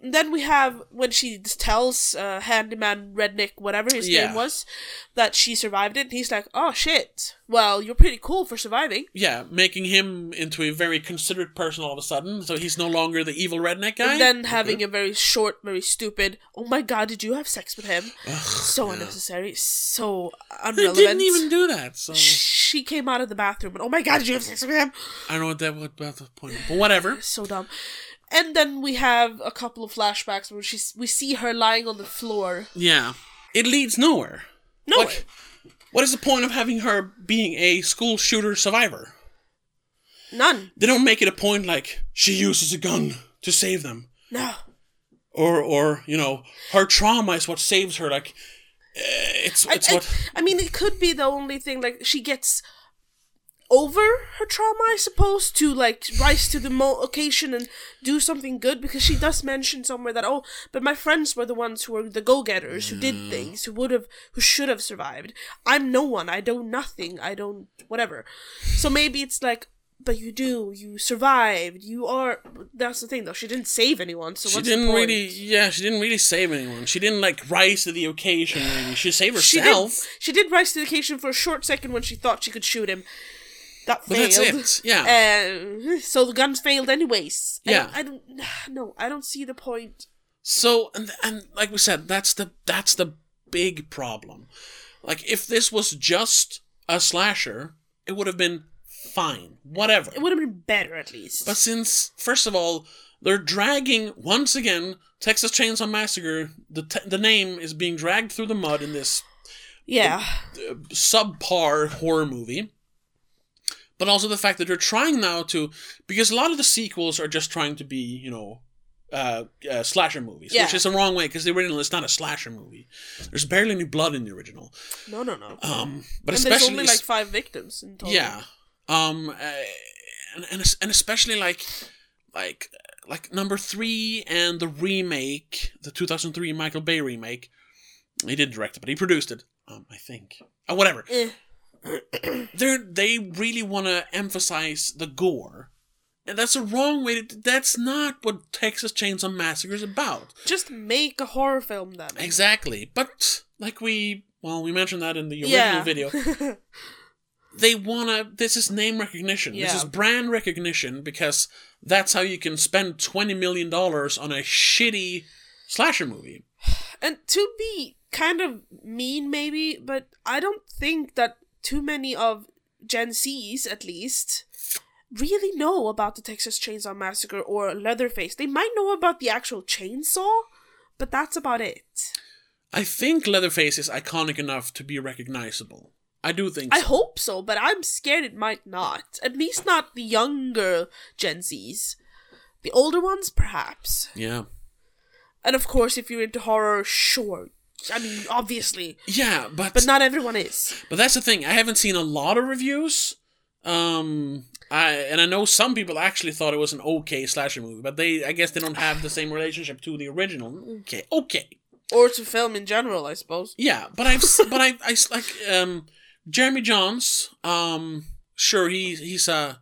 Then we have when she tells uh, handyman redneck whatever his Yeah. name was that she survived it. And he's like, "Oh shit! Well, you're pretty cool for surviving." Yeah, making him into a very considerate person all of a sudden, so he's no longer the evil redneck guy. And then having a very short, very stupid. Oh my god! Did you have sex with him? so unnecessary. So They didn't even do that. So she came out of the bathroom and oh my god, did you have sex with him? I don't know what that what about the point, but whatever. So dumb. And then we have a couple of flashbacks where she's we see her lying on the floor. Yeah, it leads nowhere. No, Like, what is the point of having her being a school shooter survivor? none. They don't make it a point like she uses a gun to save them, No. or or you know her trauma is what saves her. Like uh, it's I, it's I- what I mean, it could be the only thing. Like she gets over her trauma, I suppose, to like rise to the mo- occasion and do something good. Because she does mention somewhere that oh, but my friends were the ones who were the go-getters, who did mm. things, who would have, who should have survived. I'm no one. I do nothing. I don't whatever. So maybe it's like. But you do. You survived. You are. That's the thing, though. She didn't save anyone. So she didn't really yeah she didn't really save anyone. She didn't like rise to the occasion. Maybe she saved herself. She did. She did rise to the occasion for a short second when she thought she could shoot him. That But failed. that's it. Yeah. Uh, so the guns failed anyways. Yeah. don't, I don't. No, I don't see the point. So and and like we said, that's the that's the big problem. Like if this was just a slasher, it would have been fine, whatever. It would have been better at least. But since first of all, they're dragging once again Texas Chainsaw Massacre. The t- the name is being dragged through the mud in this yeah, uh, subpar horror movie. But also the fact that they're trying now to because a lot of the sequels are just trying to be you know uh, uh, slasher movies, Yeah. which is the wrong way because the original is not a slasher movie. There's barely any blood in the original. no, no, no. Um, but and there's especially only like five victims in total. yeah, um, uh, and, and and especially like like like number three and the remake, the 2003 Michael Bay remake. He didn't direct it, but he produced it. Um, I think. Uh, whatever. Eh. They they really want to emphasize the gore, and that's a wrong way. To, that's not what Texas Chainsaw Massacre is about. Just make a horror film then. Exactly. But like we well, we mentioned that in the original Yeah. video. they wanna this is name recognition. This is brand recognition because that's how you can spend twenty million dollars on a shitty slasher movie. And to be kind of mean, maybe, but I don't think that too many of Gen Z's, at least, really know about the Texas Chainsaw Massacre or Leatherface. They might know about the actual chainsaw, but that's about it. I think Leatherface is iconic enough to be recognizable. I do think I so. hope so, but I'm scared it might not. At least not the younger Gen Z's. The older ones, perhaps. yeah. And of course, if you're into horror, sure. I mean, obviously. Yeah, but But not everyone is. But that's the thing. I haven't seen a lot of reviews. Um, I and I know some people actually thought it was an okay slasher movie, but they I guess they don't have the same relationship to the original. Okay, okay, Or to film in general, I suppose. yeah. But I've but I I like um Jeremy Jahns. Um, sure he he's a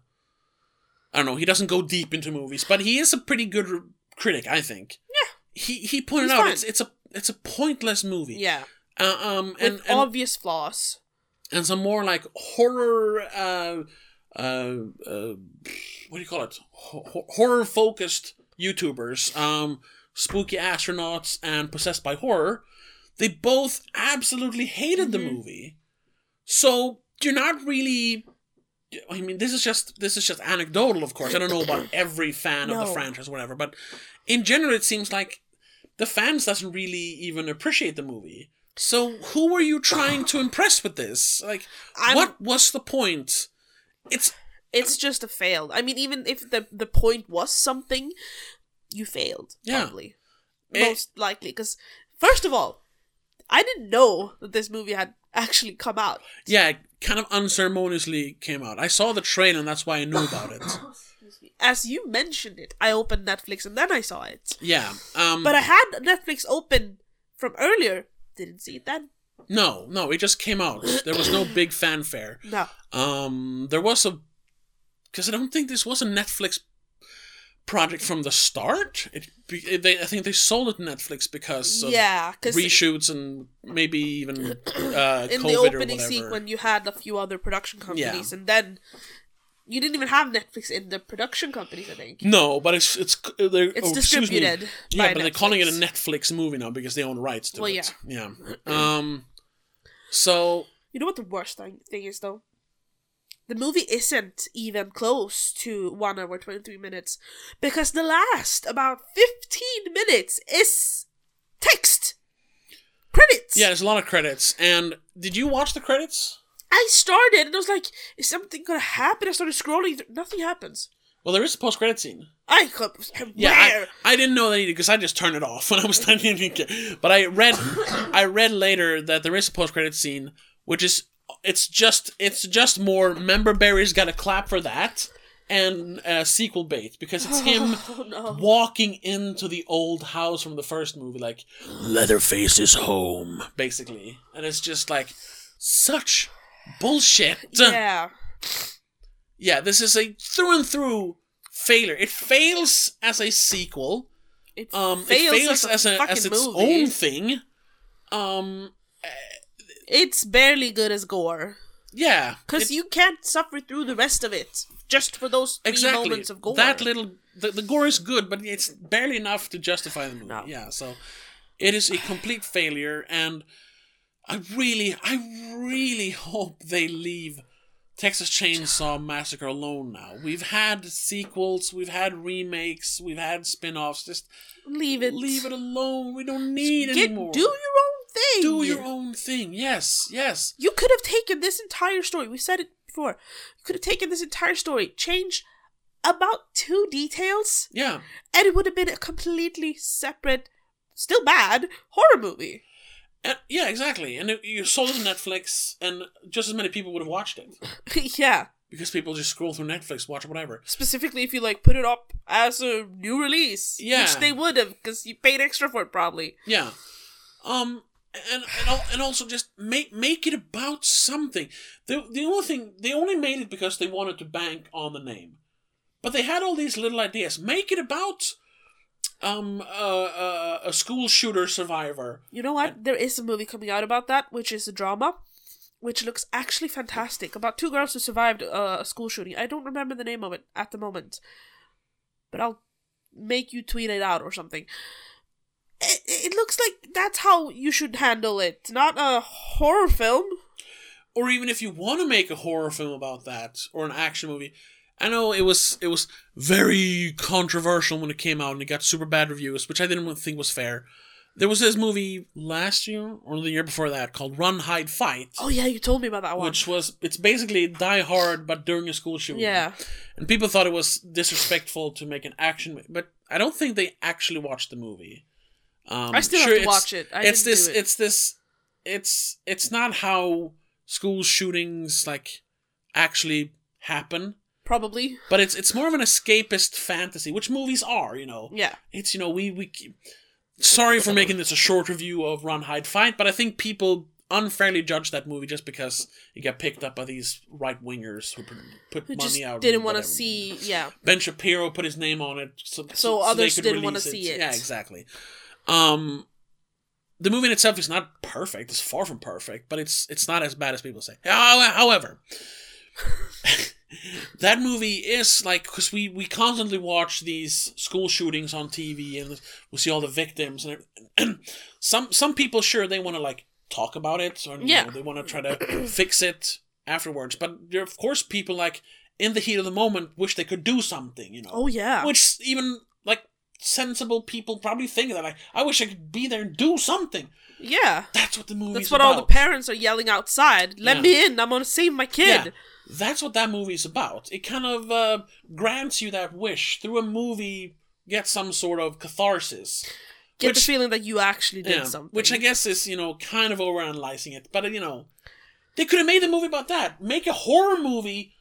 I don't know. He doesn't go deep into movies, but he is a pretty good r- critic, I think. Yeah. He he pointed He's out fine. it's it's a it's a pointless movie. Yeah. Uh, um With and, and obvious flaws. and some more like horror uh uh, uh what do you call it horror focused youtubers um spooky astronauts and possessed by horror they both absolutely hated the Mhm. movie so you're not really I mean, this is just this is just anecdotal, of course. I don't know about every fan of the franchise, or whatever, but in general, it seems like the fans doesn't really even appreciate the movie. So, who were you trying to impress with this? Like, I'm- what was the point? It's It's just a failed. I mean, even if the the point was something, you failed. Yeah. Probably. It- Most likely. Because, first of all, I didn't know that this movie had actually come out. yeah, it kind of unceremoniously came out. I saw the trailer, and that's why I knew about it. As you mentioned it, I opened Netflix and then I saw it. Yeah, um, But I had Netflix open from earlier. Didn't see it then. no, no, it just came out. There was no big fanfare. No. Um, there was a because I don't think this was a Netflix project from the start. It, be- they, I think they sold it to Netflix because of Yeah, reshoots and maybe even uh, in COVID the opening sequence you had a few other production companies Yeah. and then you didn't even have netflix in the production companies i think No, but it's it's they're, It's oh, distributed Yeah, but they're calling it a Netflix. Netflix movie now because they own rights to Well, it. Yeah. Yeah. Um. So you know what the worst thing, thing is though the movie isn't even close to 1 hour 23 minutes because the last about 15 minutes is text credits yeah, there's a lot of credits. And did you watch the credits? I started and i was like is something gonna happen i started scrolling nothing happens Well, there is a post credit scene. I. Yeah. I, I didn't know that either because I just turned it off when I was done. but I read, I read later that there is a post credit scene, which is it's just it's just more member berries got a clap for that and uh, sequel bait because it's him Oh, no. walking into the old house from the first movie, like Leatherface is home, basically, and it's just like such bullshit. Yeah. Yeah, this is a through and through failure. It fails as a sequel. It Um, fails, it fails as, as, a, a, as its movie. own thing. Um, It's barely good as gore. yeah, Because you can't suffer through the rest of it just for those three exactly moments of gore. that little the, the gore is good, but it's barely enough to justify the movie. No. Yeah, so it is a complete failure, and I really, I really hope they leave Texas Chainsaw Massacre alone now. We've had sequels, we've had remakes, we've had spin-offs. Just Leave it. leave it alone. We don't need Get, anymore. do your own thing. Do your own thing. Yes, yes. You could have taken this entire story. We said it before. You could have taken this entire story, changed about two details, Yeah. and it would have been a completely separate, still bad horror movie. And, yeah, exactly. And it, you sold it to Netflix, and just as many people would have watched it yeah. because people just scroll through Netflix, watch whatever. Specifically, if you like put it up as a new release, Yeah. which they would have because you paid extra for it probably. Yeah. Um. And and, and also just make make it about something. The the only thing they only made it because they wanted to bank on the name, but they had all these little ideas. Make it about um uh, uh, a school shooter survivor. You know what? There is a movie coming out about that, which is a drama, which looks actually fantastic about two girls who survived uh, a school shooting. I don't remember the name of it at the moment, but I'll make you tweet it out or something. It, it looks like that's how you should handle it, not a horror film. or even if you want to make a horror film about that or an action movie i know it was it was very controversial when it came out and it got super bad reviews which i didn't think was fair there was this movie last year or the year before that called run hide fight Oh yeah, you told me about that one. which was it's basically die hard but during a school shooting yeah, and people thought it was disrespectful to make an action movie but i don't think they actually watched the movie um, I still sure, have to watch it. I it's this it. it's this it's it's not how school shootings like actually happen probably. but it's it's more of an escapist fantasy which movies are you know Yeah, it's you know we we sorry for making this a short review of run hide fight but i think people unfairly judge that movie just because it got picked up by these right wingers who put, put who money just out didn't want to see. Yeah, Ben Shapiro put his name on it, so, So they others didn't wanna see it. Yeah, exactly. Um, the movie in itself is not perfect; it's far from perfect, but it's it's not as bad as people say. However, that movie is like because we we constantly watch these school shootings on TV and we see all the victims and, and some some people sure they want to like talk about it or Yeah. know, they want to try to fix it afterwards, but there are of course people like in the heat of the moment wish they could do something, you know. Oh yeah. Which even like sensible people probably think that like I wish I could be there and do something. yeah. That's what the movie That's what about. all the parents are yelling outside. Let Yeah. me in. I'm gonna save my kid. Yeah, that's what that movie is about. It kind of uh, grants you that wish through a movie. Get some sort of catharsis. Get Which- the feeling that you actually did Yeah, something. which I guess is you know kind of overanalyzing it, but uh, you know they could have made a movie about that. Make a horror movie,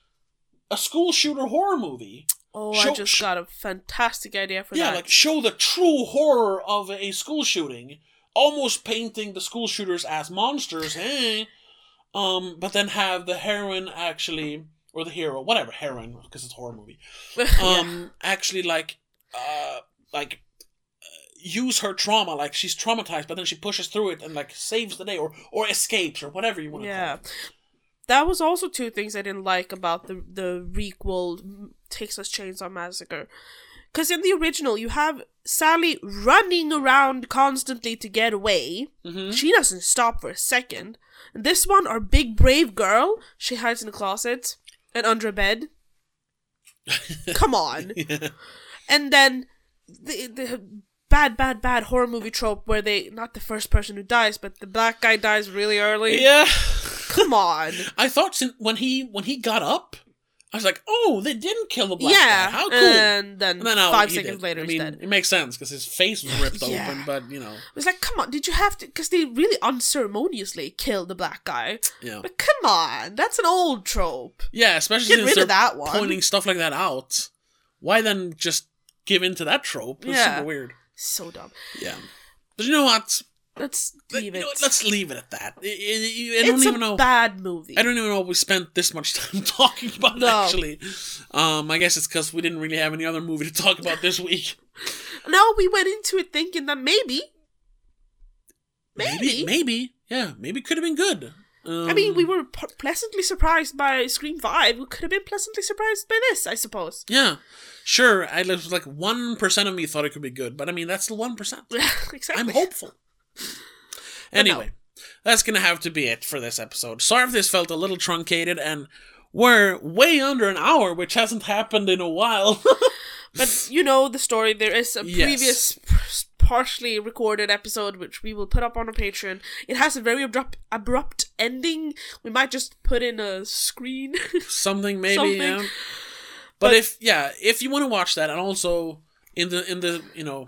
a school shooter horror movie. oh, show- I just sh- got a fantastic idea for yeah, that. Yeah, like show the true horror of a school shooting, almost painting the school shooters as monsters, eh? Um, but then have the heroine actually, or the hero, whatever, heroine, because it's a horror movie, um, actually like, uh, like, uh, use her trauma, like she's traumatized, but then she pushes through it and like saves the day, or or escapes, or whatever you want to yeah. call it. That was also two things I didn't like about the the requel Texas Chainsaw Massacre. Because in the original, you have Sally running around constantly to get away. Mhm. She doesn't stop for a second. This one, our big brave girl, she hides in the closet and under a bed. Come on. Yeah. And then the the bad, bad, bad horror movie trope where they not the first person who dies, but the black guy dies really early. yeah. Come on. I thought when he when he got up, I was like, oh, they didn't kill the black yeah, guy. How cool! and then, And then now five seconds did. later, I mean, dead. it makes sense because his face was ripped Yeah. open. But you know, It was like, come on, did you have to? Because they really unceremoniously killed the black guy. yeah, But come on, that's an old trope. yeah. Especially Get since they're that one. pointing stuff like that out. Why then just give in to that trope? It's Yeah. super weird. So dumb. Yeah, but you know what? Let's leave it. know? Let's leave it at that. I, I- I don't it's even a know. bad movie. I don't even know we spent this much time talking about it, No. actually. Um, I guess it's because we didn't really have any other movie to talk about this week. no, we went into it thinking that maybe, maybe. Maybe, maybe. yeah, maybe it could have been good. Um, I mean, we were p- pleasantly surprised by Scream Five. We could have been pleasantly surprised by this, I suppose. Yeah, sure. I was like one percent of me thought it could be good, but I mean that's the one percent. exactly. I'm hopeful. Anyway, that's gonna have to be it for this episode. Sorry if this felt a little truncated, and we're way under an hour, which hasn't happened in a while. But you know the story. There is a previous partially recorded episode which we will put up on our Patreon. It has a very abrupt abrupt ending. We might just put in a screen. Something maybe. Something. Yeah. But, But- if yeah, if you want to watch that, and also in the in the you know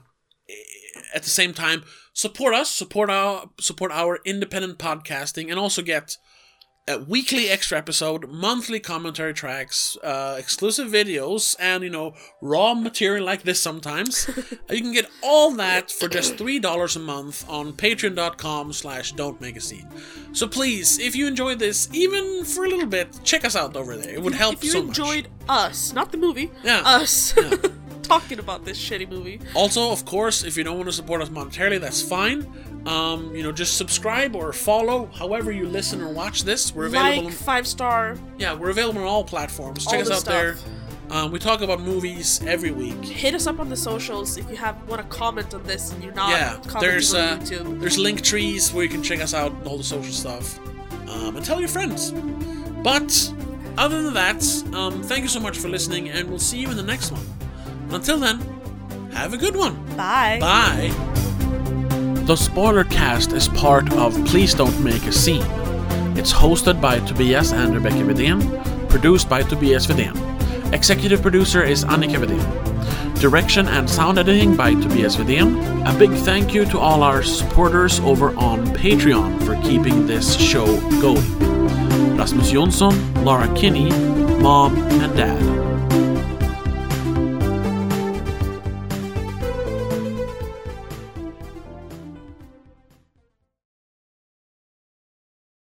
at the same time support us, support our support our independent podcasting, and also get a weekly extra episode, monthly commentary tracks, uh, exclusive videos, and you know raw material like this. Sometimes you can get all that for just three dollars a month on Patreon.com/slash Don't Make a Scene. So please, if you enjoyed this, even for a little bit, check us out over there. It would help if you so much. enjoyed us, not the movie, Yeah. us talking about this shitty movie. Also, of course, if you don't want to support us monetarily, that's fine. Um, you know, just subscribe or follow, however you listen or watch this. We're available. Like on, five star. yeah, we're available on all platforms. Check All us the out there. Um, we talk about movies every week. Hit us up on the socials if you have want to comment on this and you're not yeah, commenting there's on uh, YouTube. there's link trees where you can check us out and all the social stuff, um, and tell your friends. But other than that, um, thank you so much for listening, and we'll see you in the next one. Until then, have a good one. Bye. Bye. The Spoiler Cast is part of Please Don't Make a Scene. It's hosted by Tobias and Rebecca Vidén, produced by Tobias Vidén. Executive producer is Annika Vidén. Direction and sound editing by Tobias Vidén. A big thank you to all our supporters over on Patreon for keeping this show going. Rasmus Jonsson, Laura Kinney, Mom, and Dad.